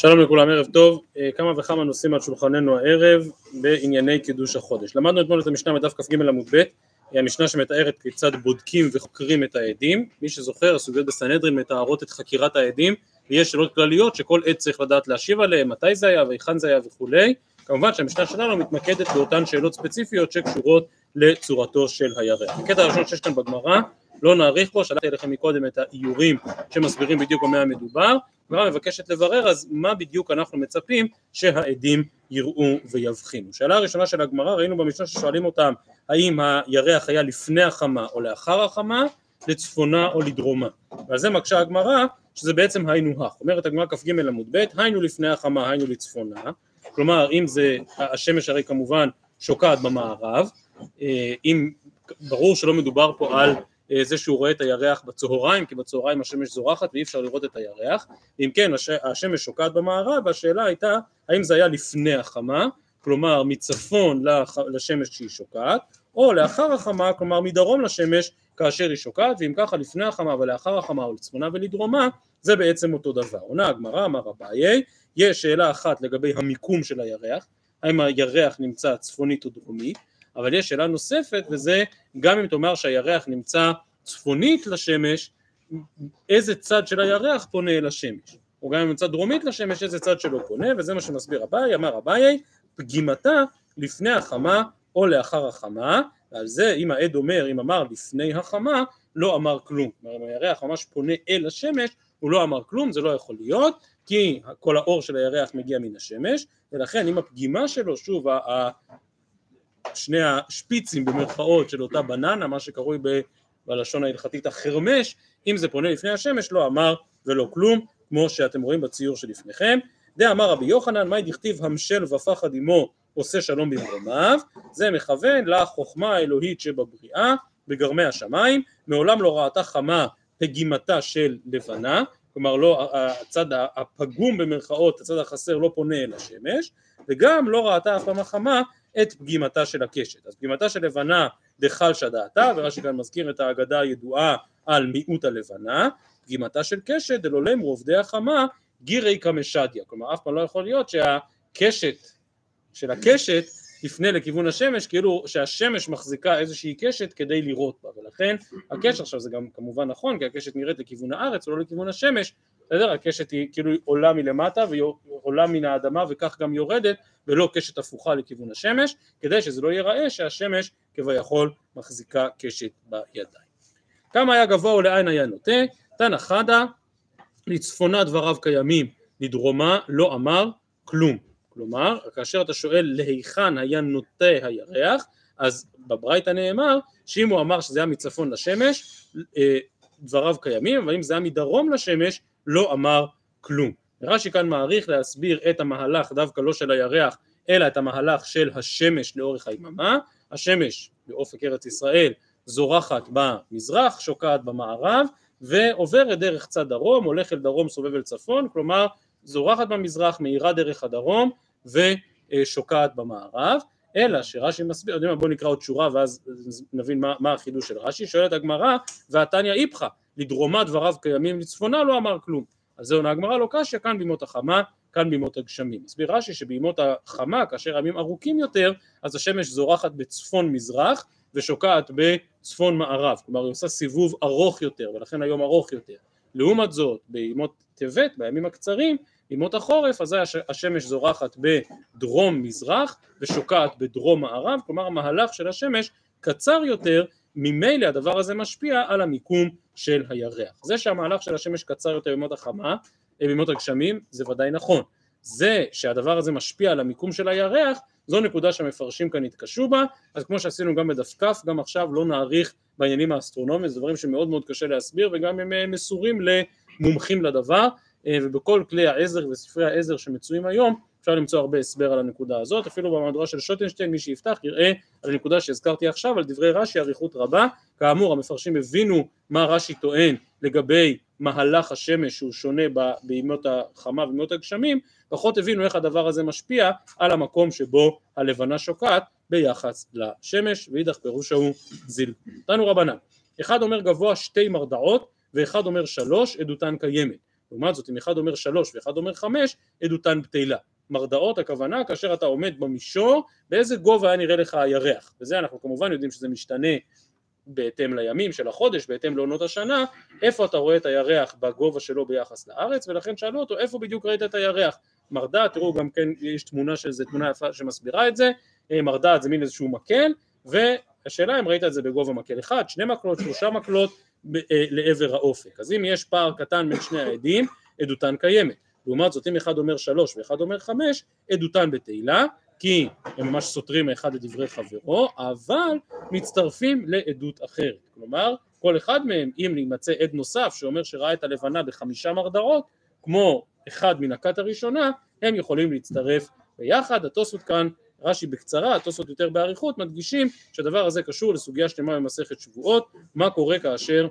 שלום לכולם, ערב טוב. אה, כמה וכמה נושאים על שולחננו הערב בענייני קידוש החודש. למדנו אתמול את המשנה בדף כ"ג עמוד ב', היא המשנה שמתארת כיצד בודקים וחוקרים את העדים. מי זוכר, הסוגיות בסנהדרין מתארות את חקירת העדים, ויש שאלות כלליות שכל עד צריך לדעת להשיב עליהן, מתי זה היה והיכן זה היה וכולי. כמובן שהמשנה שלנו מתמקדת באותן שאלות ספציפיות שקשורות לצורתו של הירח. הקטע הראשון שיש כאן בגמרא, לא נאריך בו, שלחתי לכם מקודם את האיורים שמסבירים בדיוק במה המדובר, הגמרא מבקשת לברר אז מה בדיוק אנחנו מצפים שהעדים יראו ויבחינו. שאלה הראשונה של הגמרא ראינו במשנה ששואלים אותם האם הירח היה לפני החמה או לאחר החמה, לצפונה או לדרומה. ועל זה מקשה הגמרא שזה בעצם היינו הך. אומרת הגמרא כ"ג עמוד ב' היינו לפני החמה היינו לצפונה, כלומר אם זה השמש הרי כמובן שוקעת במערב, אה, אם ברור שלא מדובר פה על זה שהוא רואה את הירח בצהריים, כי בצהריים השמש זורחת ואי אפשר לראות את הירח, אם כן השמש שוקעת במערב, והשאלה הייתה האם זה היה לפני החמה, כלומר מצפון לשמש כשהיא שוקעת, או לאחר החמה, כלומר מדרום לשמש כאשר היא שוקעת, ואם ככה לפני החמה ולאחר החמה או לצפונה ולדרומה, זה בעצם אותו דבר. עונה הגמרא, אמר אביי, יש שאלה אחת לגבי המיקום של הירח, האם הירח נמצא צפונית או דרומית, אבל יש שאלה נוספת וזה גם אם תאמר שהירח נמצא צפונית לשמש, איזה צד של הירח פונה אל השמש, או גם אם נמצא דרומית לשמש, איזה צד שלו פונה, וזה מה שמסביר אביי, אמר אביי, פגימתה לפני החמה או לאחר החמה, ועל זה אם העד אומר, אם אמר לפני החמה, לא אמר כלום. כלומר אם הירח ממש פונה אל השמש, הוא לא אמר כלום, זה לא יכול להיות, כי כל האור של הירח מגיע מן השמש, ולכן אם הפגימה שלו, שוב שני השפיצים במרכאות של אותה בננה, מה שקרוי בלשון ההלכתית החרמש, אם זה פונה לפני השמש לא אמר ולא כלום, כמו שאתם רואים בציור שלפניכם. אמר רבי יוחנן, מאי דכתיב המשל ופחד עמו עושה שלום במרומיו, זה מכוון לחוכמה האלוהית שבבריאה, בגרמי השמיים, מעולם לא ראתה חמה פגימתה של לבנה, כלומר לא, הצד הפגום במרכאות, הצד החסר לא פונה אל השמש, וגם לא ראתה אף פעם החמה את פגימתה של הקשת. אז פגימתה של לבנה דחל שדעתה, ורש"י כאן מזכיר את האגדה הידועה על מיעוט הלבנה, פגימתה של קשת דלולם רובדי החמה גירי קמשדיה, כלומר אף פעם לא יכול להיות שהקשת של הקשת תפנה לכיוון השמש, כאילו שהשמש מחזיקה איזושהי קשת כדי לירות בה, ולכן הקשר, עכשיו זה גם כמובן נכון, כי הקשת נראית לכיוון הארץ ולא לכיוון השמש, בסדר? הקשת היא כאילו עולה מלמטה והיא עולה מן האדמה וכך גם יורדת ולא קשת הפוכה לכיוון השמש כדי שזה לא ייראה שהשמש כביכול מחזיקה קשת בידיים. כמה היה גבוה ולאין היה נוטה? תנא חדא לצפונה דבריו קיימים לדרומה לא אמר כלום כלומר כאשר אתה שואל להיכן היה נוטה הירח אז בברייתא נאמר שאם הוא אמר שזה היה מצפון לשמש אה, דבריו קיימים אבל אם זה היה מדרום לשמש לא אמר כלום. רש"י כאן מעריך להסביר את המהלך דווקא לא של הירח אלא את המהלך של השמש לאורך היממה, השמש באופק ארץ ישראל זורחת במזרח, שוקעת במערב ועוברת דרך צד דרום, הולך אל דרום סובב אל צפון, כלומר זורחת במזרח, מאירה דרך הדרום ושוקעת במערב, אלא שרש"י מסביר, יודעים מה בואו נקרא עוד שורה ואז נבין מה, מה החידוש של רש"י, שואלת הגמרא ועתניא איפכא לדרומה דבריו קיימים לצפונה לא אמר כלום. על זה עונה הגמרא לא קשיא כאן בימות החמה כאן בימות הגשמים. הסביר רש"י שבימות החמה כאשר הימים ארוכים יותר אז השמש זורחת בצפון מזרח ושוקעת בצפון מערב. כלומר היא עושה סיבוב ארוך יותר ולכן היום ארוך יותר. לעומת זאת בימות טבת בימים הקצרים בימות החורף אזי השמש זורחת בדרום מזרח ושוקעת בדרום מערב. כלומר המהלך של השמש קצר יותר ממילא הדבר הזה משפיע על המיקום של הירח. זה שהמהלך של השמש קצר יותר בימות החמה, אה, בימות הגשמים, זה ודאי נכון. זה שהדבר הזה משפיע על המיקום של הירח, זו נקודה שהמפרשים כאן התקשו בה, אז כמו שעשינו גם בדף כ', גם עכשיו לא נאריך בעניינים האסטרונומיים, זה דברים שמאוד מאוד קשה להסביר וגם הם אה, מסורים למומחים לדבר, אה, ובכל כלי העזר וספרי העזר שמצויים היום אפשר למצוא הרבה הסבר על הנקודה הזאת, אפילו במהדורה של שוטנשטיין מי שיפתח יראה על הנקודה שהזכרתי עכשיו, על דברי רש"י אריכות רבה, כאמור המפרשים הבינו מה רש"י טוען לגבי מהלך השמש שהוא שונה בימות החמה ובימות הגשמים, פחות הבינו איך הדבר הזה משפיע על המקום שבו הלבנה שוקעת ביחס לשמש, ואידך פירוש הוא זיל. תנו רבנן, אחד אומר גבוה שתי מרדעות ואחד אומר שלוש, עדותן קיימת. לעומת זאת אם אחד אומר שלוש ואחד אומר חמש, עדותן בטלה. מרדאות הכוונה כאשר אתה עומד במישור, באיזה גובה היה נראה לך הירח. וזה אנחנו כמובן יודעים שזה משתנה בהתאם לימים של החודש, בהתאם לעונות השנה, איפה אתה רואה את הירח בגובה שלו ביחס לארץ, ולכן שאלו אותו איפה בדיוק ראית את הירח. מרדעת, תראו גם כן יש תמונה של זה, תמונה יפה שמסבירה את זה, אה, מרדעת זה מין איזשהו מקל, והשאלה אם ראית את זה בגובה מקל אחד, שני מקלות, שלושה מקלות אה, לעבר האופק. אז אם יש פער קטן בין שני העדים, עדותן קיימת. לעומת זאת אם אחד אומר שלוש ואחד אומר חמש, עדותן בתהילה, כי הם ממש סותרים אחד את דברי חברו, אבל מצטרפים לעדות אחרת. כלומר, כל אחד מהם, אם יימצא עד נוסף שאומר שראה את הלבנה בחמישה מרדרות, כמו אחד מן הכת הראשונה, הם יכולים להצטרף ביחד. התוספות כאן, רש"י בקצרה, התוספות יותר באריכות, מדגישים שהדבר הזה קשור לסוגיה שלמה במסכת שבועות, מה קורה כאשר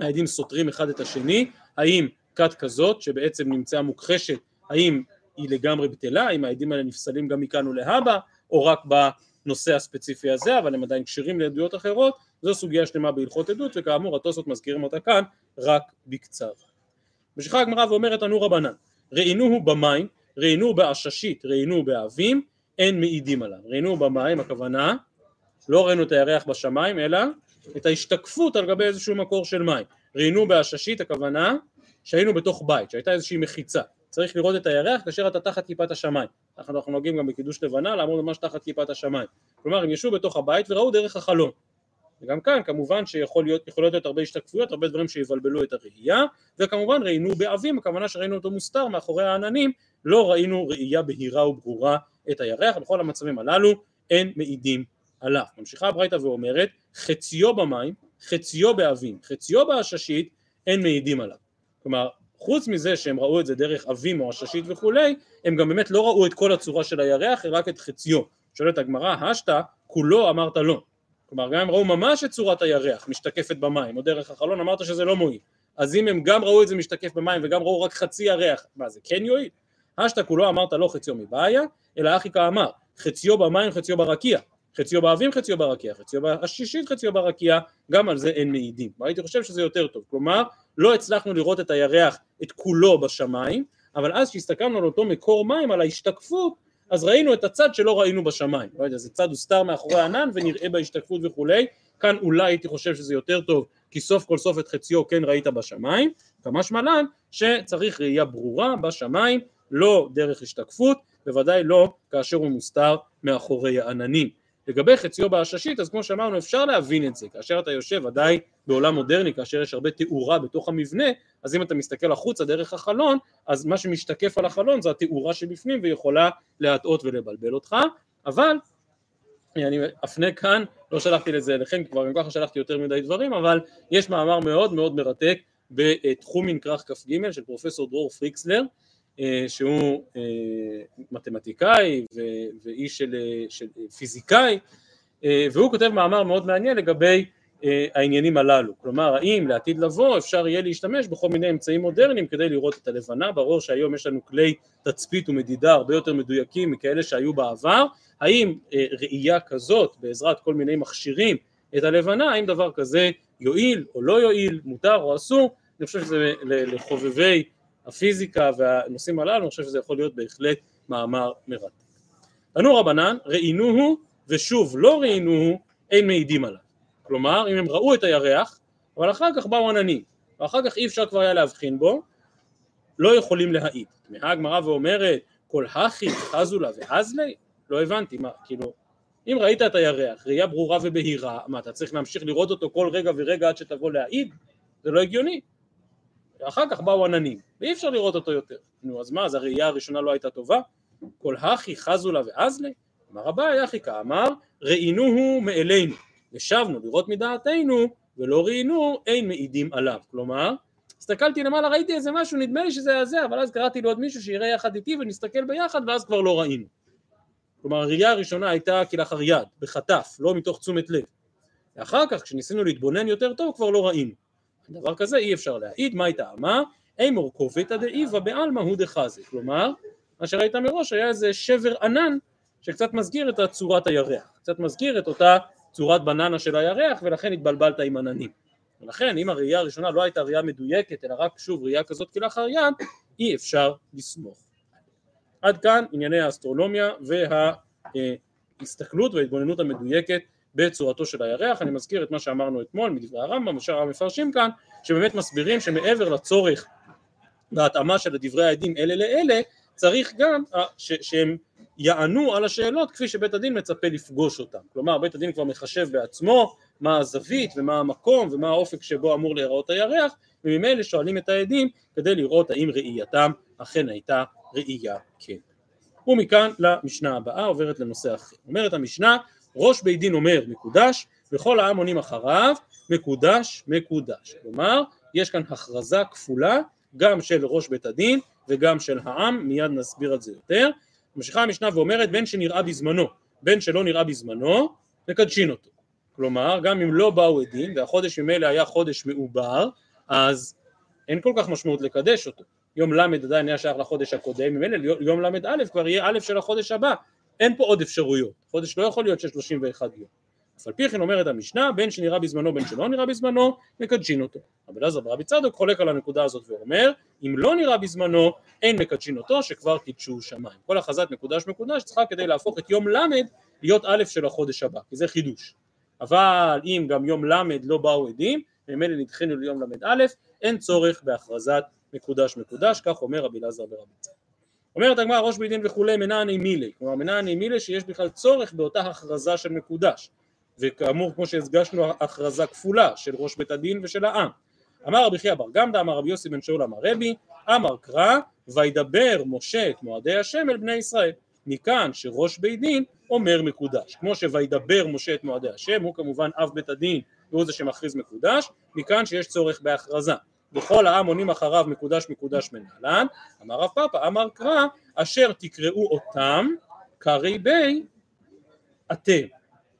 העדים סותרים אחד את השני, האם כת כזאת שבעצם נמצאה מוכחשת, האם היא לגמרי בטלה, האם העדים האלה נפסלים גם מכאן ולהבא, או רק בנושא הספציפי הזה, אבל הם עדיין כשירים לעדויות אחרות, זו סוגיה שלמה בהלכות עדות, וכאמור התוספות מזכירים אותה כאן רק בקצר. ממשיכה הגמרא ואומרת ענו רבנן, ראינוהו במים, ראינוהו בעששית, ראינוהו באבים, אין מעידים עליו. ראינוהו במים, הכוונה, לא ראינו את הירח בשמיים, אלא את ההשתקפות על גבי איזשהו מקור של מים. ראינוהו בעששית, הכוונה, שהיינו בתוך בית, שהייתה איזושהי מחיצה. צריך לראות את הירח כאשר אתה תחת כיפת השמיים. אנחנו, נוהגים גם בקידוש לבנה לעמוד ממש תחת כיפת השמיים. כלומר הם ישבו בתוך הבית וראו דרך החלון. וגם כאן כמובן שיכול להיות, להיות הרבה השתקפויות, הרבה דברים שיבלבלו את הראייה, וכמובן ראינו באבים, הכוונה שראינו אותו מוסתר מאחורי העננים, לא ראינו ראייה בהירה וברורה את הירח, בכל המצבים הללו אין מעידים עליו. ממשיכה הברייתא ואומרת, חציו במים, חציו באבים, חציו בעששית, אין מעידים עליו. כלומר, חוץ מזה שהם ראו את זה דרך אבים או עששית וכולי, הם גם באמת לא ראו את כל הצורה של הירח, אלא רק את חציו. שואלת הגמרא, השתא, כולו אמרת לא. כלומר, גם הם ראו ממש את צורת הירח משתקפת במים, או דרך החלון, אמרת שזה לא מועיל. אז אם הם גם ראו את זה משתקף במים וגם ראו רק חצי ירח, מה זה כן יועיל? השתא כולו אמרת לא חציו מבעיה, אלא אחי כאמר, חציו במים חציו ברקיע. חציו באבים חציו ברקיע, חציו בשישית חציו ברקיע, גם על זה אין מעידים. והייתי חושב שזה יותר טוב, כלומר לא הצלחנו לראות את הירח את כולו בשמיים, אבל אז כשהסתכלנו על אותו מקור מים, על ההשתקפות, אז ראינו את הצד שלא ראינו בשמיים. לא יודע, זה צד הוסתר מאחורי הענן ונראה בהשתקפות וכולי, כאן אולי הייתי חושב שזה יותר טוב, כי סוף כל סוף את חציו כן ראית בשמיים, כמשמע לן שצריך ראייה ברורה בשמיים, לא דרך השתקפות, בוודאי לא כאשר הוא מוסתר מאחורי העננים. לגבי חציו בעששית, אז כמו שאמרנו אפשר להבין את זה, כאשר אתה יושב ודאי בעולם מודרני, כאשר יש הרבה תאורה בתוך המבנה, אז אם אתה מסתכל החוצה דרך החלון, אז מה שמשתקף על החלון זה התאורה שבפנים ויכולה להטעות ולבלבל אותך, אבל אני אפנה כאן, לא שלחתי לזה אליכם, כבר גם ככה שלחתי יותר מדי דברים, אבל יש מאמר מאוד מאוד מרתק בתחום כרך כ"ג של פרופסור דרור פריקסלר, שהוא אה, מתמטיקאי ואיש של, של פיזיקאי אה, והוא כותב מאמר מאוד מעניין לגבי העניינים הללו, כלומר האם לעתיד לבוא אפשר יהיה להשתמש בכל מיני אמצעים מודרניים כדי לראות את הלבנה, ברור שהיום יש לנו כלי תצפית ומדידה הרבה יותר מדויקים מכאלה שהיו בעבר, האם ראייה כזאת בעזרת כל מיני מכשירים את הלבנה, האם דבר כזה יועיל או לא יועיל, מותר או אסור, אני חושב שזה לחובבי הפיזיקה והנושאים הללו, אני חושב שזה יכול להיות בהחלט מאמר מרתק. ענו רבנן, ראינוהו ושוב לא ראינוהו, אין מעידים עליו. כלומר, אם הם ראו את הירח, אבל אחר כך באו עננים, ואחר כך אי אפשר כבר היה להבחין בו, לא יכולים להעיד. תמהה הגמרא ואומרת, כל הכי חזו לה והזלי? לא הבנתי, מה, כאילו, אם ראית את הירח, ראייה ברורה ובהירה, מה, אתה צריך להמשיך לראות אותו כל רגע ורגע עד שתבוא להעיד? זה לא הגיוני. ואחר כך באו עננים, ואי אפשר לראות אותו יותר. נו, אז מה, אז הראייה הראשונה לא הייתה טובה? כל הכי חזו לה ואזלה? אמר אביי אחי כאמר, ראינוהו מאלינו, ושבנו לראות מדעתנו, ולא ראינו, אין מעידים עליו. כלומר, הסתכלתי למעלה, ראיתי איזה משהו, נדמה לי שזה היה זה, אבל אז קראתי לעוד מישהו שיראה יחד איתי ונסתכל ביחד, ואז כבר לא ראינו. כלומר, הראייה הראשונה הייתה כלאחר יד, בחטף, לא מתוך תשומת לב. ואחר כך, כשניסינו להתבונן יותר טוב, כבר לא ראינו. דבר כזה אי אפשר להעיד, מה הייתה אמה? אימור קובתא דאיבה בעלמא הוא דחזי, כלומר, מה שראית מראש היה איזה שבר ענן שקצת מזכיר את צורת הירח, קצת מזכיר את אותה צורת בננה של הירח ולכן התבלבלת עם עננים. ולכן אם הראייה הראשונה לא הייתה ראייה מדויקת אלא רק שוב ראייה כזאת כלאחר יד אי אפשר לסמוך. עד כאן ענייני האסטרונומיה וההסתכלות וההתבוננות המדויקת בצורתו של הירח, אני מזכיר את מה שאמרנו אתמול מדברי הרמב"ם ושאר המפרשים כאן שבאמת מסבירים שמעבר לצורך וההתאמה של דברי העדים אלה לאלה צריך גם אה, ש- שהם יענו על השאלות כפי שבית הדין מצפה לפגוש אותם כלומר בית הדין כבר מחשב בעצמו מה הזווית ומה המקום ומה האופק שבו אמור להיראות הירח וממילא שואלים את העדים כדי לראות האם ראייתם אכן הייתה ראייה כן. ומכאן למשנה הבאה עוברת לנושא אחר. אומרת המשנה ראש בית דין אומר מקודש וכל העם עונים אחריו מקודש מקודש. כלומר יש כאן הכרזה כפולה גם של ראש בית הדין וגם של העם מיד נסביר על זה יותר. ממשיכה המשנה ואומרת בין שנראה בזמנו בין שלא נראה בזמנו מקדשין אותו. כלומר גם אם לא באו עדים והחודש ממילא היה חודש מעובר אז אין כל כך משמעות לקדש אותו יום ל' עדיין היה שייך לחודש הקודם, ממילא יום ל"א כבר יהיה א' של החודש הבא, אין פה עוד אפשרויות, חודש לא יכול להיות של 31 יום. אף על פי כן אומרת המשנה, בין שנראה בזמנו בין שלא נראה בזמנו, מקדשין אותו. רבי אלעזר ברבי צדוק חולק על הנקודה הזאת ואומר, אם לא נראה בזמנו, אין מקדשין אותו, שכבר קידשו שמיים. כל הכרזת מקודש מקודש צריכה כדי להפוך את יום ל' להיות א' של החודש הבא, כי זה חידוש. אבל אם גם יום ל' לא באו עדים, ממילא נדחינו ליום ל"א, אין צורך בהכרזת מקודש מקודש, כך אומר רבי אלעזר ברבי צדוק. אומרת הגמרא ראש בית דין וכולי מנעני מילי, כלומר מנעני מילי שיש בכלל צורך באותה הכרזה של מקודש, וכאמור כמו שהדגשנו הכרזה כפולה של ראש בית הדין ושל העם. אמר רבי חייא בר גמדא, אמר רבי יוסי בן שאול אמר רבי, אמר קרא, וידבר משה את מועדי השם אל בני ישראל. מכאן שראש בית דין אומר מקודש. כמו שוידבר משה את מועדי השם, הוא כמובן אב בית הדין והוא זה שמכריז מקודש, מכאן שיש צורך בהכרזה. וכל העם עונים אחריו מקודש מקודש מנהלן, אמר רב פאפא, אמר קרא, אשר תקראו אותם קרי בי אתם.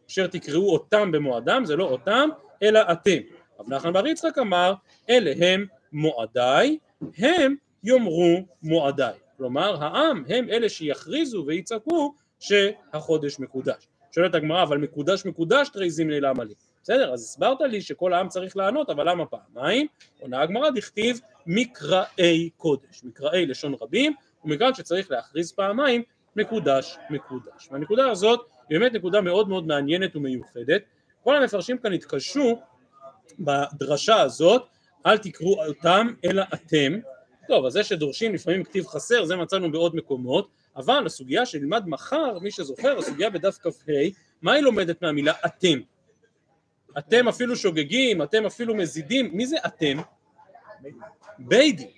אשר תקראו אותם במועדם, זה לא אותם, אלא אתם. רב נחמן בר יצחק אמר, אלה הם מועדיי, הם יאמרו מועדיי. כלומר, העם הם אלה שיכריזו ויצעקו שהחודש מקודש. שואלת הגמרא, אבל מקודש מקודש תרי זימני למה לי? בסדר, אז הסברת לי שכל העם צריך לענות, אבל למה פעמיים? עונה הגמרא דכתיב מקראי קודש, מקראי לשון רבים, ומכאן שצריך להכריז פעמיים מקודש מקודש. והנקודה הזאת היא באמת נקודה מאוד מאוד מעניינת ומיוחדת. כל המפרשים כאן התקשו בדרשה הזאת, אל תקראו אותם אלא אתם. טוב, אז זה שדורשים לפעמים כתיב חסר, זה מצאנו בעוד מקומות, אבל הסוגיה שנלמד מחר, מי זוכר, הסוגיה בדף כ"ה, מה היא לומדת מהמילה אתם? אתם אפילו שוגגים, אתם אפילו מזידים, מי זה אתם? בית דין.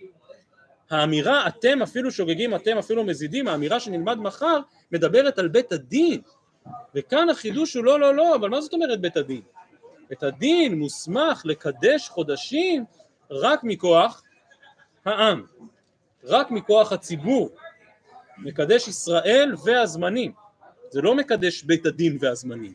האמירה אתם אפילו שוגגים, אתם אפילו מזידים, האמירה שנלמד מחר מדברת על בית הדין. וכאן החידוש הוא לא לא לא, אבל מה זאת אומרת בית הדין? בית הדין מוסמך לקדש חודשים רק מכוח העם, רק מכוח הציבור, מקדש ישראל והזמנים, זה לא מקדש בית הדין והזמנים,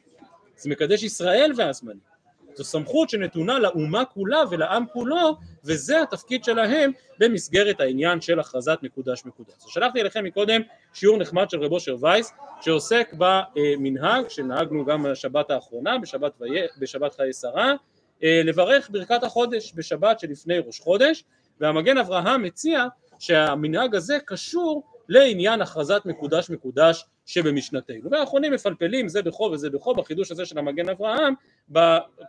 זה מקדש ישראל והזמנים. זו סמכות שנתונה לאומה כולה ולעם כולו וזה התפקיד שלהם במסגרת העניין של הכרזת מקודש מקודש. אז שלחתי אליכם מקודם שיעור נחמד של רב אושר וייס שעוסק במנהג שנהגנו גם בשבת האחרונה בשבת, וי... בשבת חיי שרה לברך ברכת החודש בשבת שלפני ראש חודש והמגן אברהם מציע שהמנהג הזה קשור לעניין הכרזת מקודש מקודש שבמשנתנו. והאחרונים מפלפלים זה בכו וזה בכו בחידוש הזה של המגן אברהם, ב,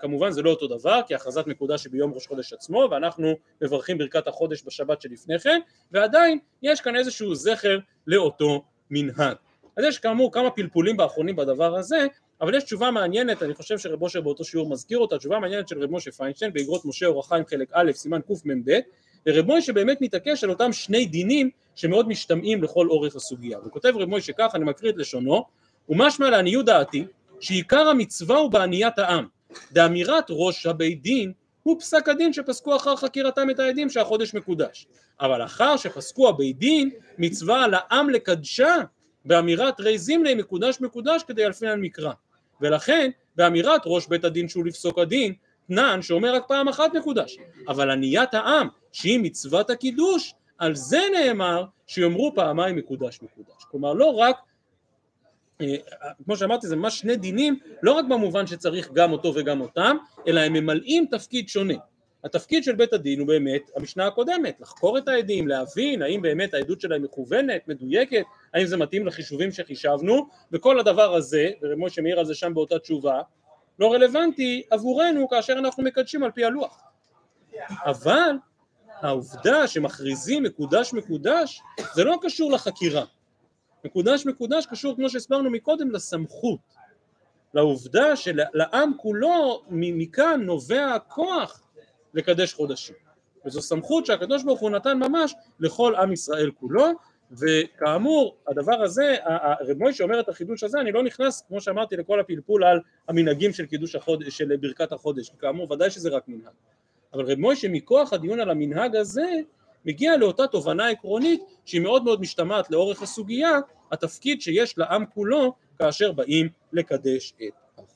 כמובן זה לא אותו דבר כי הכרזת מקודש היא ביום ראש חודש עצמו ואנחנו מברכים ברכת החודש בשבת שלפני כן ועדיין יש כאן איזשהו זכר לאותו מנהג. אז יש כאמור כמה פלפולים באחרונים בדבר הזה אבל יש תשובה מעניינת, אני חושב שרב משה באותו שיעור מזכיר אותה, תשובה מעניינת של רב משה פיינשטיין באגרות משה אור החיים חלק א' סימן קמ"ב ורב מוישה באמת מתעקש על אותם שני דינים שמאוד משתמעים לכל אורך הסוגיה. הוא כותב רב מוישה כך, אני מקריא את לשונו, ומשמע לעניות דעתי שעיקר המצווה הוא בעניית העם, דאמירת ראש הבית דין הוא פסק הדין שפסקו אחר חקירתם את העדים שהחודש מקודש. אבל אחר שפסקו הבית דין מצווה על העם לקדשה באמירת רי זימני מקודש מקודש כדי אלפינן מקרא. ולכן באמירת ראש בית הדין שהוא לפסוק הדין תנן שאומר רק פעם אחת מקודש. אבל עניית העם שהיא מצוות הקידוש, על זה נאמר שיאמרו פעמיים מקודש מקודש. כלומר לא רק אה, כמו שאמרתי זה ממש שני דינים לא רק במובן שצריך גם אותו וגם אותם אלא הם ממלאים תפקיד שונה התפקיד של בית הדין הוא באמת המשנה הקודמת לחקור את העדים להבין האם באמת העדות שלהם מכוונת מדויקת האם זה מתאים לחישובים שחישבנו וכל הדבר הזה ורב משה מעיר על זה שם באותה תשובה לא רלוונטי עבורנו כאשר אנחנו מקדשים על פי הלוח. אבל העובדה שמכריזים מקודש מקודש זה לא קשור לחקירה. מקודש מקודש קשור כמו שהסברנו מקודם לסמכות. לעובדה שלעם כולו מכאן נובע הכוח לקדש חודשים. וזו סמכות שהקדוש ברוך הוא נתן ממש לכל עם ישראל כולו וכאמור הדבר הזה רב מוישה אומר את החידוש הזה אני לא נכנס כמו שאמרתי לכל הפלפול על המנהגים של קידוש החודש של ברכת החודש כאמור ודאי שזה רק מנהג אבל רב מוישה מכוח הדיון על המנהג הזה מגיע לאותה תובנה עקרונית שהיא מאוד מאוד משתמעת לאורך הסוגיה התפקיד שיש לעם כולו כאשר באים לקדש את החודש.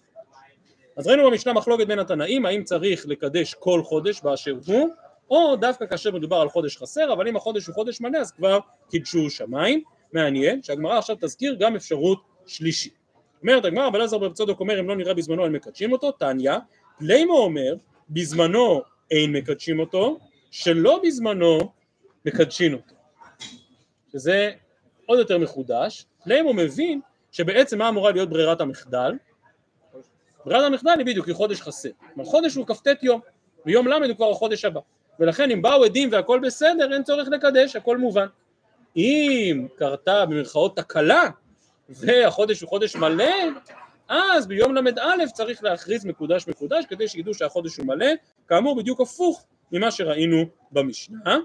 אז ראינו במשנה מחלוקת בין התנאים האם צריך לקדש כל חודש באשר הוא או דווקא כאשר מדובר על חודש חסר אבל אם החודש הוא חודש מלא אז כבר קידשו שמיים. מעניין שהגמרא עכשיו תזכיר גם אפשרות שלישית. אומרת הגמרא אבל עזר ברב צודק אומר אם לא נראה בזמנו הם מקדשים אותו. תניא לימו אומר בזמנו אין מקדשים אותו שלא בזמנו מקדשים אותו? שזה עוד יותר מחודש. לימו מבין שבעצם מה אמורה להיות ברירת המחדל? ברירת המחדל היא בדיוק היא חודש חסר. חודש הוא כ"ט יום ויום ל' הוא כבר החודש הבא ולכן אם באו עדים והכל בסדר אין צורך לקדש הכל מובן. אם קרתה במרכאות תקלה והחודש הוא חודש מלא אז ביום ל"א צריך להכריז מקודש מקודש כדי שידעו שהחודש הוא מלא. כאמור בדיוק הפוך ממה שראינו במשנה.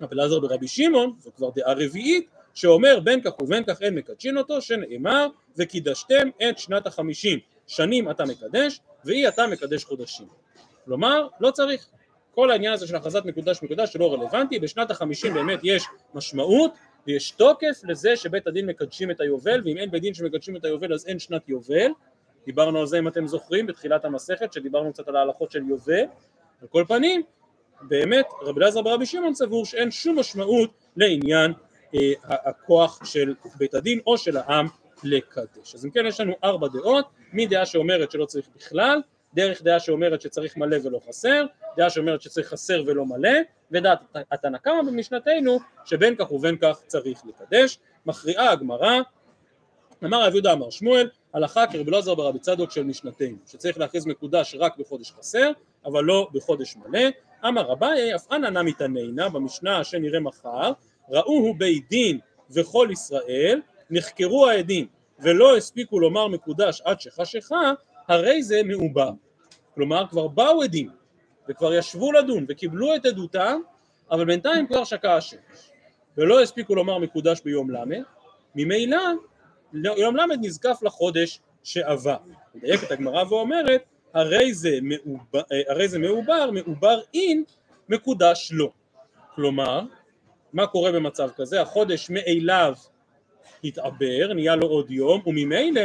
אבל עזר ברבי שמעון זו כבר דעה רביעית שאומר בין כך ובין כך אין מקדשין אותו שנאמר וקידשתם את שנת החמישים. שנים אתה מקדש ואי אתה מקדש חודשים. כלומר לא צריך כל העניין הזה של הכרזת מקודש מקודש שלא רלוונטי בשנת החמישים באמת יש משמעות ויש תוקף לזה שבית הדין מקדשים את היובל ואם אין בית דין שמקדשים את היובל אז אין שנת יובל. דיברנו על זה אם אתם זוכרים בתחילת המסכת שדיברנו קצת על ההלכות של יובל. על כל פנים באמת רבי אלעזר ברבי שמעון סבור שאין שום משמעות לעניין אה, הכוח של בית הדין או של העם לקדש. אז אם כן יש לנו ארבע דעות. מדעה שאומרת שלא צריך בכלל דרך דעה שאומרת שצריך מלא ולא חסר, דעה שאומרת שצריך חסר ולא מלא, ודעת התנא קמא במשנתנו שבין כך ובין כך צריך לקדש, מכריעה הגמרא, אמר רב יהודה אמר שמואל, הלכה כרבי אלעזר ברבי צדוק של משנתנו, שצריך להכריז מקודש רק בחודש חסר, אבל לא בחודש מלא, אמר רביי אף אנא נמי תנינא במשנה שנראה מחר, ראוהו בית דין וכל ישראל, נחקרו העדים ולא הספיקו לומר מקודש עד שחשיכה הרי זה מעובר. כלומר כבר באו עדים וכבר ישבו לדון וקיבלו את עדותם אבל בינתיים כבר שקע השמש ולא הספיקו לומר מקודש ביום ל' ממילא יום ל' נזקף לחודש שעבר. מדייקת הגמרא ואומרת הרי זה מעובר, הרי זה מעובר, מעובר אין מקודש לא. כלומר מה קורה במצב כזה? החודש מאליו התעבר, נהיה לו עוד יום וממילא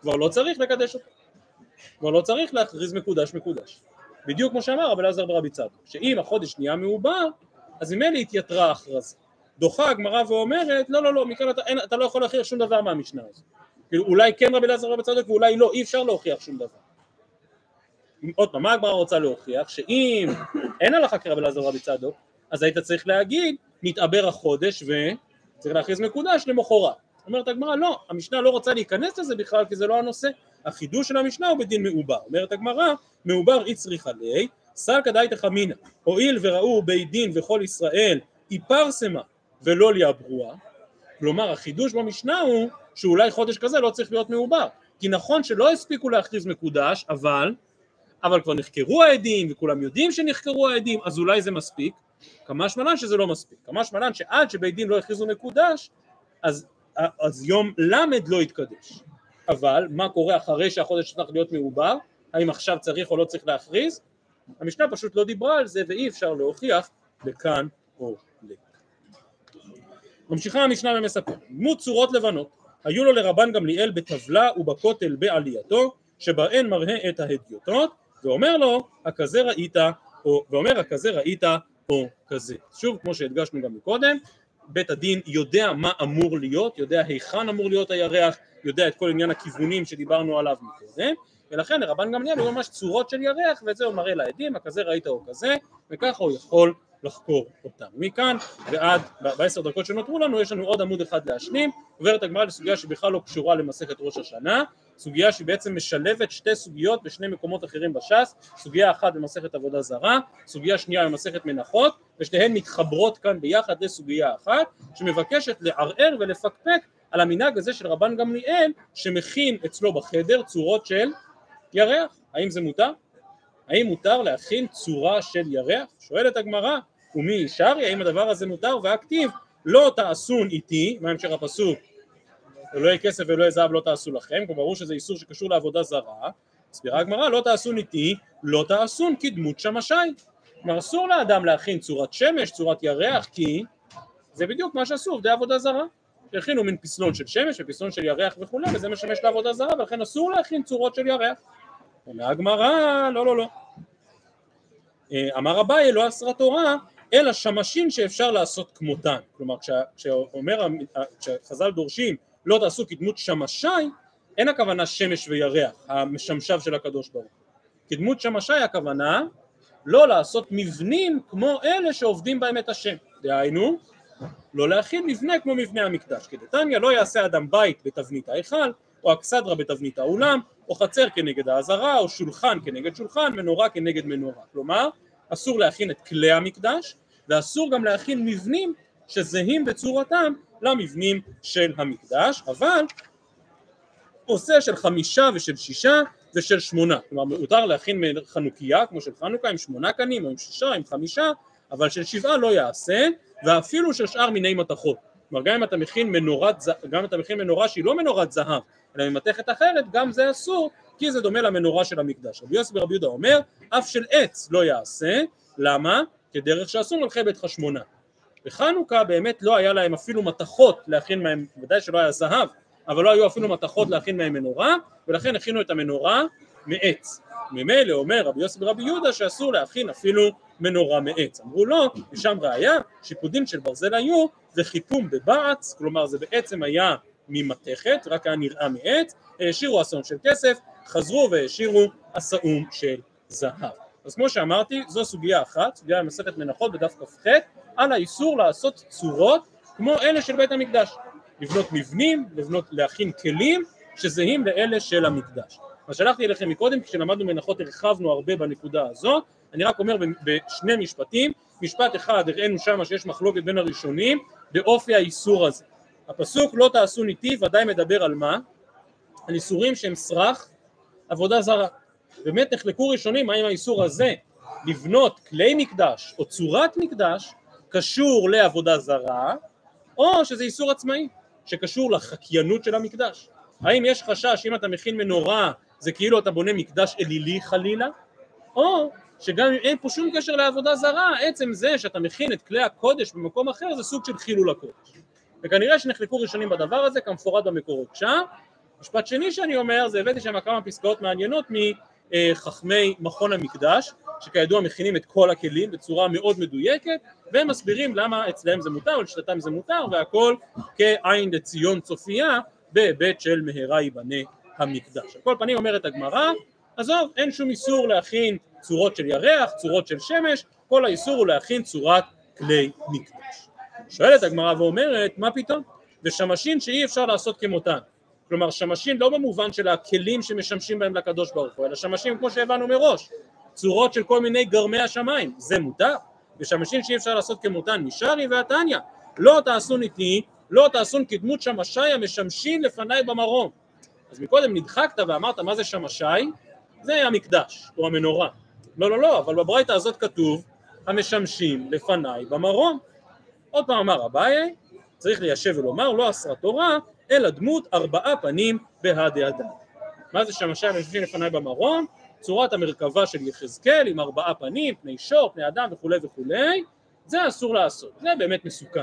כבר לא צריך לקדש אותו כבר לא צריך להכריז מקודש מקודש. בדיוק כמו שאמר רבי אלעזר ברבי צדוק, שאם החודש נהיה מעובר, אז ממילא התייתרה ההכרזה. דוחה הגמרא ואומרת, לא לא לא, מכאן אתה, אין, אתה לא יכול להוכיח שום דבר מהמשנה הזאת. כאילו אולי כן רבי אלעזר ברבי צדוק ואולי לא, אי אפשר להוכיח שום דבר. עוד פעם, מה הגמרא רוצה להוכיח? שאם אין הלכה כרבי אלעזר ברבי צדוק, אז היית צריך להגיד, מתעבר החודש וצריך להכריז מקודש למחרת. אומרת הגמרא, לא, המשנה לא רוצה להיכנס לזה בכלל כי זה לא הנושא. החידוש של המשנה הוא בדין מעובר. אומרת הגמרא, מעובר אי צריכה ליה, סלקא דייתא חמינא, הואיל וראו בית דין וכל ישראל איפרסמה ולא ליעברוה, כלומר החידוש במשנה הוא שאולי חודש כזה לא צריך להיות מעובר, כי נכון שלא הספיקו להכריז מקודש, אבל, אבל כבר נחקרו העדים וכולם יודעים שנחקרו העדים, אז אולי זה מספיק, כמה שמלן שזה לא מספיק, כמה שמלן שעד שבית דין לא הכריזו מקודש, אז, אז יום ל' לא יתקדש. אבל מה קורה אחרי שהחודש צריך להיות מעובר, האם עכשיו צריך או לא צריך להכריז, המשנה פשוט לא דיברה על זה ואי אפשר להוכיח לכאן או לכאן. ממשיכה המשנה ומספר, דמות צורות לבנות, היו לו לרבן גמליאל בטבלה ובכותל בעלייתו, שבהן מראה את ההדיוטות, ואומר לו, הכזה ראית, או, ואומר הכזה ראית או כזה. שוב, כמו שהדגשנו גם מקודם, בית הדין יודע מה אמור להיות, יודע היכן אמור להיות הירח, יודע את כל עניין הכיוונים שדיברנו עליו מקודם, ולכן לרבן גמליאל הוא ממש צורות של ירח, ואת זה הוא מראה לעדים, הכזה ראית או כזה, וככה הוא יכול לחקור אותם. מכאן ועד, בעשר דקות שנותרו לנו, יש לנו עוד עמוד אחד להשלים, עוברת הגמרא לסוגיה שבכלל לא קשורה למסכת ראש השנה, סוגיה שהיא בעצם משלבת שתי סוגיות בשני מקומות אחרים בש"ס, סוגיה אחת במסכת עבודה זרה, סוגיה שנייה במסכת מנחות, ושתיהן מתחברות כאן ביחד לסוגיה אחת, שמבקשת לערער ולפקפק על המנהג הזה של רבן גמליאל, שמכין אצלו בחדר צורות של ירח. האם זה מותר? האם מותר להכין צורה של ירח? שואלת הגמרא, ומי ישרי, האם הדבר הזה מותר? והכתיב לא תעשון איתי, מה המשך הפסוק? יהיה כסף יהיה זהב לא תעשו לכם, כלומר ברור שזה איסור שקשור לעבודה זרה, מסבירה הגמרא לא תעשון איתי, לא תעשון כדמות שמשי, כלומר אסור לאדם להכין צורת שמש, צורת ירח, כי זה בדיוק מה שעשו עובדי עבודה זרה, שהכינו מין פסלון של שמש ופסלון של ירח וכולי, וזה משמש לעבודה זרה, ולכן אסור להכין צורות של ירח. אומר הגמרא, לא לא לא. אה, אמר אביי לא אסרה תורה אלא שמשים שאפשר לעשות כמותן כלומר כשאומר, כשחז"ל דורשים לא תעשו כדמות שמשי אין הכוונה שמש וירח המשמשיו של הקדוש ברוך הוא כדמות שמשי הכוונה לא לעשות מבנים כמו אלה שעובדים בהם את השם דהיינו לא להכין מבנה כמו מבנה המקדש כדתניא לא יעשה אדם בית בתבנית ההיכל או אכסדרה בתבנית האולם או חצר כנגד האזהרה או שולחן כנגד שולחן מנורה כנגד מנורה. כלומר אסור להכין את כלי המקדש ואסור גם להכין מבנים שזהים בצורתם למבנים של המקדש, אבל עושה של חמישה ושל שישה ושל שמונה, כלומר מותר להכין חנוכיה כמו של חנוכה עם שמונה קנים או עם שישה, עם חמישה, אבל של שבעה לא יעשה, ואפילו של שאר מיני מתכות, כלומר גם אם אתה מכין מנורת, גם אם אתה מכין מנורה שהיא לא מנורת זהב, אלא ממתכת אחרת, גם זה אסור, כי זה דומה למנורה של המקדש. רבי יוסי ברבי יהודה אומר, אף של עץ לא יעשה, למה? כדרך שעשו מלכי בית חשמונה. בחנוכה באמת לא היה להם אפילו מתכות להכין מהם, ודאי שלא היה זהב, אבל לא היו אפילו מתכות להכין מהם מנורה, ולכן הכינו את המנורה מעץ. ממילא אומר רבי יוסי ברבי יהודה שאסור להכין אפילו מנורה מעץ. אמרו לו, ושם ראיה, שיפודים של ברזל היו וחיפום בבעץ, כלומר זה בעצם היה ממתכת, רק היה נראה מעץ, העשירו אסון של כסף, חזרו והעשירו אסאום של זהב. אז כמו שאמרתי, זו סוגיה אחת, סוגיה במסכת מנחות בדף כ"ח, על האיסור לעשות צורות כמו אלה של בית המקדש. לבנות מבנים, לבנות, להכין כלים שזהים לאלה של המקדש. מה שלחתי אליכם מקודם, כשלמדנו מנחות הרחבנו הרבה בנקודה הזאת, אני רק אומר בשני משפטים, משפט אחד הראינו שמה שיש מחלוקת בין הראשונים באופי האיסור הזה. הפסוק לא תעשו ניתי ודאי מדבר על מה? על איסורים שהם סרח עבודה זרה. באמת נחלקו ראשונים האם האיסור הזה לבנות כלי מקדש או צורת מקדש קשור לעבודה זרה או שזה איסור עצמאי שקשור לחקיינות של המקדש האם יש חשש אם אתה מכין מנורה זה כאילו אתה בונה מקדש אלילי חלילה או שגם אם אין פה שום קשר לעבודה זרה עצם זה שאתה מכין את כלי הקודש במקום אחר זה סוג של חילול הקודש וכנראה שנחלקו ראשונים בדבר הזה כמפורט במקורות שם משפט שני שאני אומר זה הבאתי שם כמה פסקאות מעניינות מחכמי מכון המקדש שכידוע מכינים את כל הכלים בצורה מאוד מדויקת והם מסבירים למה אצלם זה מותר ולשיטתם זה מותר והכל כעין לציון צופייה בהיבט של מהרה ייבנה המקדש. על כל פנים אומרת הגמרא עזוב אין שום איסור להכין צורות של ירח, צורות של שמש, כל האיסור הוא להכין צורת כלי מקדש. שואלת הגמרא ואומרת מה פתאום? ושמשין שאי אפשר לעשות כמותן. כלומר שמשין לא במובן של הכלים שמשמשים בהם לקדוש ברוך הוא אלא שמשין כמו שהבנו מראש צורות של כל מיני גרמי השמיים. זה מותר. ושמשין שאי אפשר לעשות כמותן מי שרי והתניא. לא תעשון אתי לא תעשון כדמות שמשי המשמשין לפניי במרום. אז מקודם נדחקת ואמרת מה זה שמשי? זה המקדש או המנורה לא לא לא אבל בברייתא הזאת כתוב המשמשים לפניי במרום עוד פעם אמר אביי צריך ליישב ולומר לא אסרה תורה אלא דמות ארבעה פנים בהדי הדדי. מה זה שהמשל המשמשים לפניי במרום? צורת המרכבה של יחזקאל עם ארבעה פנים, פני שור, פני אדם וכולי וכולי, זה אסור לעשות, זה באמת מסוכן.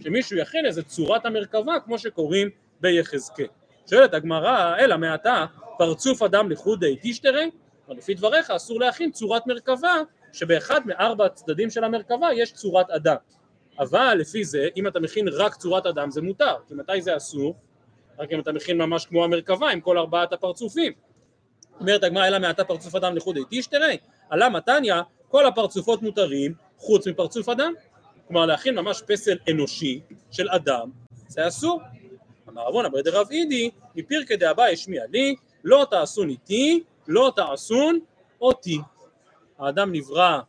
שמישהו יכין איזה צורת המרכבה כמו שקוראים ביחזקאל. שואלת הגמרא, אלא מעתה פרצוף אדם לחודי תשתרי? אבל לפי דבריך אסור להכין צורת מרכבה שבאחד מארבע הצדדים של המרכבה יש צורת אדם. אבל לפי זה, אם אתה מכין רק צורת אדם זה מותר, כי מתי זה אסור? רק אם אתה מכין ממש כמו המרכבה עם כל ארבעת הפרצופים. אומרת הגמרא אלא מעתה פרצוף אדם לחודי תשתרי, עלה מתניא כל הפרצופות מותרים חוץ מפרצוף אדם. כלומר להכין ממש פסל אנושי של אדם זה אסור. אמר רבונה ברדר רב אידי מפירקא דאביי השמיע לי לא תעשון איתי לא תעשון אותי. האדם נברא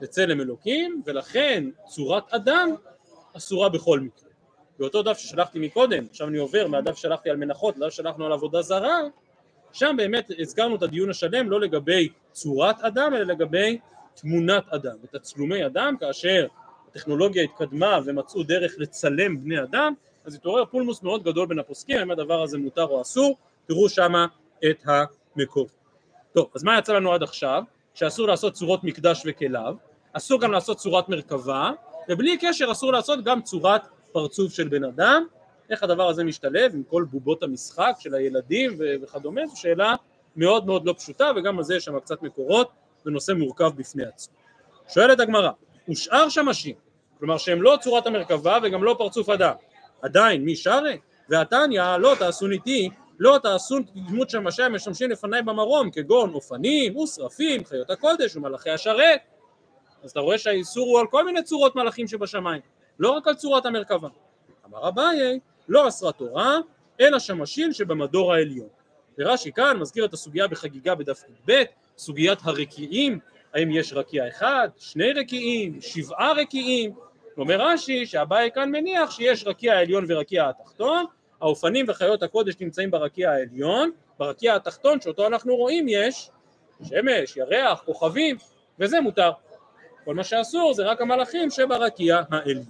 בצלם אלוקים ולכן צורת אדם אסורה בכל מקרה. באותו דף ששלחתי מקודם, עכשיו אני עובר מהדף ששלחתי על מנחות לדף ששלחנו על עבודה זרה, שם באמת הזכרנו את הדיון השלם לא לגבי צורת אדם אלא לגבי תמונת אדם, ותצלומי אדם כאשר הטכנולוגיה התקדמה ומצאו דרך לצלם בני אדם אז התעורר פולמוס מאוד גדול בין הפוסקים האם הדבר הזה מותר או אסור תראו שמה את המקור. טוב אז מה יצא לנו עד עכשיו? שאסור לעשות צורות מקדש וכליו אסור גם לעשות צורת מרכבה ובלי קשר אסור לעשות גם צורת פרצוף של בן אדם איך הדבר הזה משתלב עם כל בובות המשחק של הילדים וכדומה זו שאלה מאוד מאוד לא פשוטה וגם על זה יש שם קצת מקורות זה נושא מורכב בפני עצמו. שואלת הגמרא ושאר שמשים כלומר שהם לא צורת המרכבה וגם לא פרצוף אדם עדיין מי שרי? והתניא לא תעשון איתי לא תעשון דמות שמשי המשמשים לפניי במרום כגון אופנים ושרפים חיות הקודש ומלאכי השרת. אז אתה רואה שהאיסור הוא על כל מיני צורות מלאכים שבשמיים לא רק על צורת המרכבה. אמר אביי לא אסרה תורה אלא שמשין שבמדור העליון. ורש"י כאן מזכיר את הסוגיה בחגיגה בדף י"ב סוגיית הרקיעים. האם יש רקיע אחד, שני רקיעים, שבעה רקיעים? אומר רש"י שאביי כאן מניח שיש רקיע העליון ורקיע התחתון האופנים וחיות הקודש נמצאים ברקיע העליון ברקיע התחתון שאותו אנחנו רואים יש שמש, ירח, כוכבים וזה מותר. כל מה שאסור זה רק המלאכים שברקיע העליון.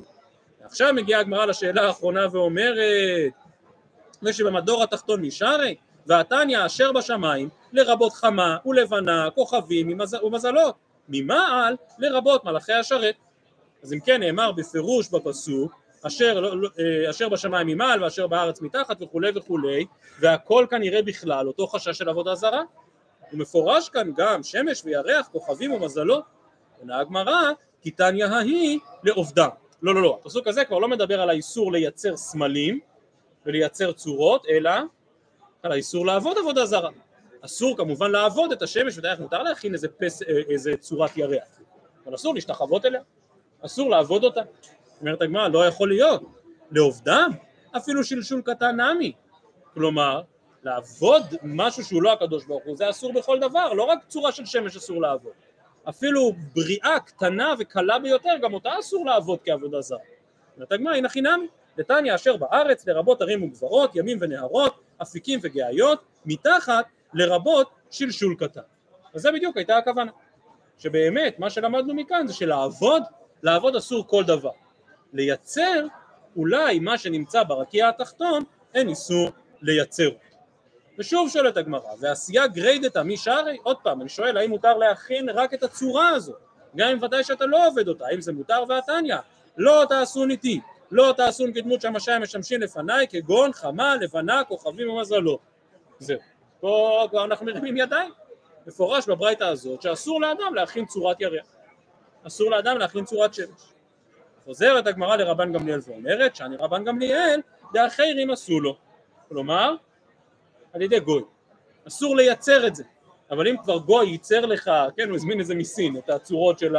עכשיו מגיעה הגמרא לשאלה האחרונה ואומרת ושבמדור התחתון משרי והתניא אשר בשמיים לרבות חמה ולבנה כוכבים ומזלות. ממעל לרבות מלאכי השרת. אז אם כן נאמר בפירוש בפסוק אשר, לא, לא, אה, אשר בשמיים ממעל ואשר בארץ מתחת וכולי וכולי והכל כנראה בכלל אותו חשש של עבודה זרה. הוא מפורש כאן גם שמש וירח כוכבים ומזלות. עונה הגמרא כי תניא ההיא לעובדה. לא לא לא הפסוק הזה כבר לא מדבר על האיסור לייצר סמלים ולייצר צורות אלא על האיסור לעבוד עבודה זרה. אסור כמובן לעבוד את השמש ודאי מותר להכין איזה, פס, אה, איזה צורת ירח. אבל אסור להשתחוות אליה. אסור לעבוד אותה אומרת הגמרא לא יכול להיות. לעובדם אפילו שלשול קטן נמי. כלומר לעבוד משהו שהוא לא הקדוש ברוך הוא זה אסור בכל דבר לא רק צורה של שמש אסור לעבוד. אפילו בריאה קטנה וקלה ביותר גם אותה אסור לעבוד כעבודה זרה. אומרת הגמרא הנה חינמי נתניה אשר בארץ לרבות ערים וגברות ימים ונהרות אפיקים וגאיות מתחת לרבות שלשול קטן אז זה בדיוק הייתה הכוונה. שבאמת מה שלמדנו מכאן זה שלעבוד לעבוד אסור כל דבר לייצר אולי מה שנמצא ברקיע התחתון אין איסור לייצר. ושוב שואלת הגמרא ועשייה גריידתא מי שרי עוד פעם אני שואל האם מותר להכין רק את הצורה הזו? גם אם ודאי שאתה לא עובד אותה האם זה מותר והתניא? לא תעשון איתי לא תעשון כדמות שהמשיים משמשים לפניי כגון חמה לבנה כוכבים ומזלות זהו. פה כבר אנחנו מרימים ידיים. מפורש בברייתא הזאת שאסור לאדם להכין צורת ירח. אסור לאדם להכין צורת שמש חוזרת הגמרא לרבן גמליאל ואומרת שאני רבן גמליאל דאחרים עשו לו. כלומר על ידי גוי. אסור לייצר את זה. אבל אם כבר גוי ייצר לך, כן הוא הזמין איזה מסין את הצורות של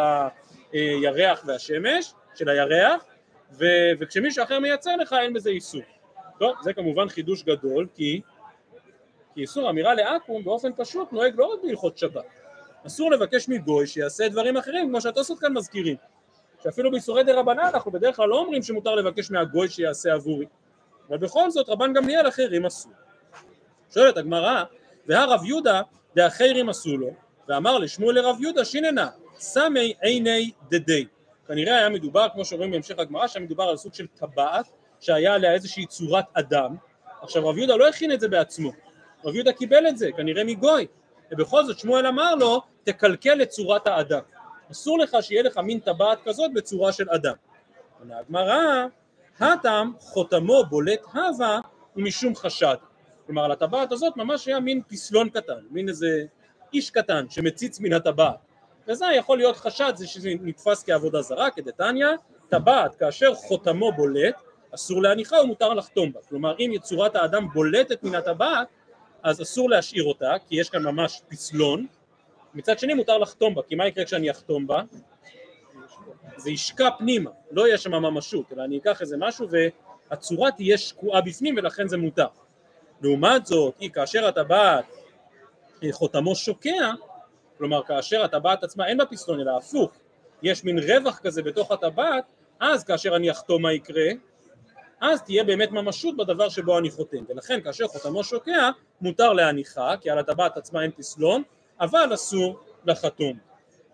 הירח והשמש של הירח ו, וכשמישהו אחר מייצר לך אין בזה איסור. טוב זה כמובן חידוש גדול כי כי איסור אמירה לעכו"ם באופן פשוט נוהג לא רק בהלכות שבת. אסור לבקש מגוי שיעשה דברים אחרים כמו שהתוספות כאן מזכירים שאפילו באיסורי דה רבנן אנחנו בדרך כלל לא אומרים שמותר לבקש מהגוי שיעשה עבורי. אבל בכל זאת רבן גמליאל אחרים עשו. שואלת הגמרא והרב יהודה דאחרים עשו לו ואמר לשמואל לרב יהודה שיננה סמי עיני דדי. כנראה היה מדובר כמו שאומרים בהמשך הגמרא שהיה מדובר על סוג של טבעת שהיה עליה איזושהי צורת אדם. עכשיו רב יהודה לא הכין את זה בעצמו. רב יהודה קיבל את זה כנראה מגוי. ובכל זאת שמואל אמר לו תקלקל את צורת האדם אסור לך שיהיה לך מין טבעת כזאת בצורה של אדם. עונה הגמרא הטם חותמו בולט הווה ומשום חשד. כלומר על הטבעת הזאת ממש היה מין פסלון קטן מין איזה איש קטן שמציץ מן הטבעת. וזה יכול להיות חשד זה שזה נתפס כעבודה זרה כדתניא. טבעת כאשר חותמו בולט אסור להניחה ומותר לחתום בה. כלומר אם יצורת האדם בולטת מן הטבעת אז אסור להשאיר אותה כי יש כאן ממש פסלון, מצד שני מותר לחתום בה, כי מה יקרה כשאני אחתום בה? זה ישקע פנימה, לא יהיה שם ממשות, אלא אני אקח איזה משהו והצורה תהיה שקועה בפנים ולכן זה מותר. לעומת זאת, כאשר הטבעת חותמו שוקע, כלומר כאשר הטבעת עצמה אין בה פסלון אלא הפוך, יש מין רווח כזה בתוך הטבעת, אז כאשר אני אחתום מה יקרה? אז תהיה באמת ממשות בדבר שבו אני חותם, ולכן כאשר חותמו שוקע מותר להניחה, כי על הטבעת עצמה אין פסלון, אבל אסור לחתום.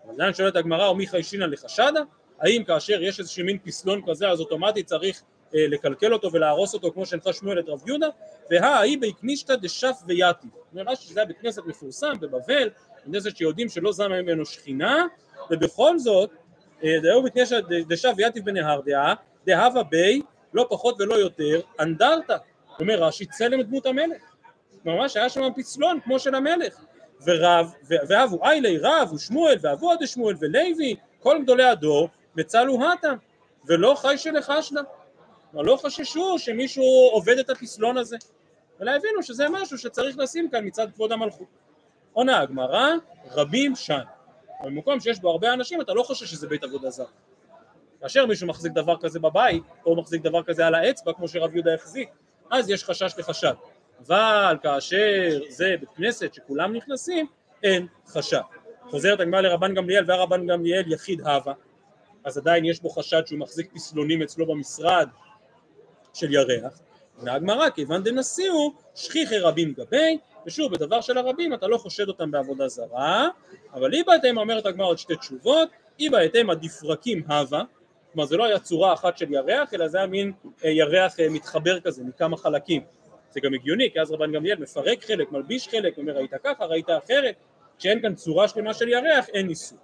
עדיין שואלת הגמרא, ומי חיישינא לחשדה? האם כאשר יש איזשהו מין פסלון כזה אז אוטומטית צריך אה, לקלקל אותו ולהרוס אותו כמו שהנחה שמואל את רב יהודה? והאי באקנישתא דשף ויתיב. נראה שזה היה בית כנסת מפורסם בבבל, כנסת שיודעים שלא זמה ממנו שכינה, ובכל זאת, אה, דאו בקנישתא דשף ויתיב בנהרדעה, דהבה בי לא פחות ולא יותר, אנדרטה. אומר רש"י צלם דמות המלך. ממש היה שם פצלון כמו של המלך. ורב, ואבו איילי רב ושמואל ואבו עד שמואל ולוי, כל גדולי הדור, מצלו הטה, ולא חי שלחשדה. כלומר לא חששו שמישהו עובד את הפסלון הזה, אלא הבינו שזה משהו שצריך לשים כאן מצד כבוד המלכות. עונה הגמרא, רבים שן. במקום שיש בו הרבה אנשים אתה לא חושב שזה בית עבודה זר. כאשר מישהו מחזיק דבר כזה בבית, או מחזיק דבר כזה על האצבע, כמו שרב יהודה החזיק, אז יש חשש לחשד. אבל כאשר זה בית כנסת שכולם נכנסים, אין חשד. חוזרת הגמרא לרבן גמליאל והרבן גמליאל יחיד הווה, אז עדיין יש בו חשד שהוא מחזיק פסלונים אצלו במשרד של ירח. והגמרא כיוון דנסיהו שכיחי רבים גבי ושוב בדבר של הרבים אתה לא חושד אותם בעבודה זרה אבל אי בהתאם אומרת הגמרא עוד שתי תשובות אי בהתאם הדפרקים הווה כלומר זה לא היה צורה אחת של ירח, אלא זה היה מין אה, ירח אה, מתחבר כזה, מכמה חלקים. זה גם הגיוני, כי אז רבן גמליאל מפרק חלק, מלביש חלק, אומר ראית ככה, ראית אחרת, כשאין כאן צורה שלמה של ירח, אין ניסוי.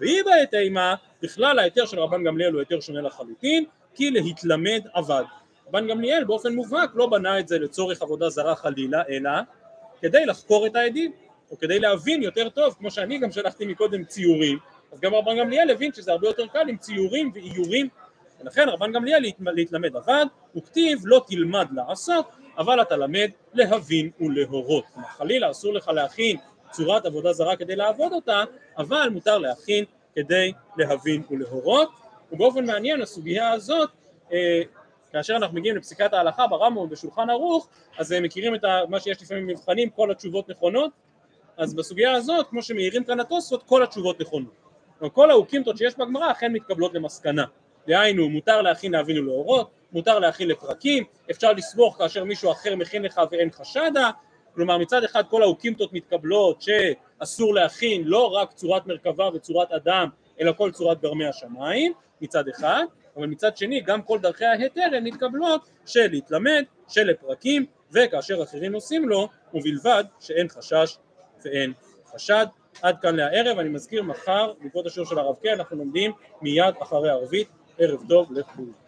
ואי בעת אימה, בכלל ההיתר של רבן גמליאל הוא היתר שונה לחלוטין, כי להתלמד עבד. רבן גמליאל באופן מובהק לא בנה את זה לצורך עבודה זרה חלילה, אלא כדי לחקור את העדים, או כדי להבין יותר טוב, כמו שאני גם שלחתי מקודם ציורים, אז גם רבן גמליאל הבין שזה הרבה יותר קל עם ציורים ואיורים ולכן רבן גמליאל להתלמד עבד וכתיב לא תלמד לעשות אבל אתה למד להבין ולהורות. כלומר חלילה אסור לך להכין צורת עבודה זרה כדי לעבוד אותה אבל מותר להכין כדי להבין ולהורות. ובאופן מעניין הסוגיה הזאת אה, כאשר אנחנו מגיעים לפסיקת ההלכה ברמב"ם ובשולחן ערוך אז מכירים את מה שיש לפעמים במבחנים כל התשובות נכונות. אז בסוגיה הזאת כמו שמעירים כאן התוספות כל התשובות נכונות. כל האוקימתות שיש בגמרא אכן מתקבלות למסקנה. דהיינו, מותר להכין להבין ולהורות, מותר להכין לפרקים, אפשר לסמוך כאשר מישהו אחר מכין לך ואין חשדה, כלומר מצד אחד כל האוקימתות מתקבלות שאסור להכין לא רק צורת מרכבה וצורת אדם, אלא כל צורת גרמי השמיים, מצד אחד, אבל מצד שני גם כל דרכי ההיתר הן מתקבלות של להתלמד, של לפרקים, וכאשר אחרים עושים לו, ובלבד שאין חשש ואין חשד. עד כאן לערב, אני מזכיר מחר בעקבות השיעור של הרב קר אנחנו לומדים מיד אחרי ערבית, ערב טוב לכולם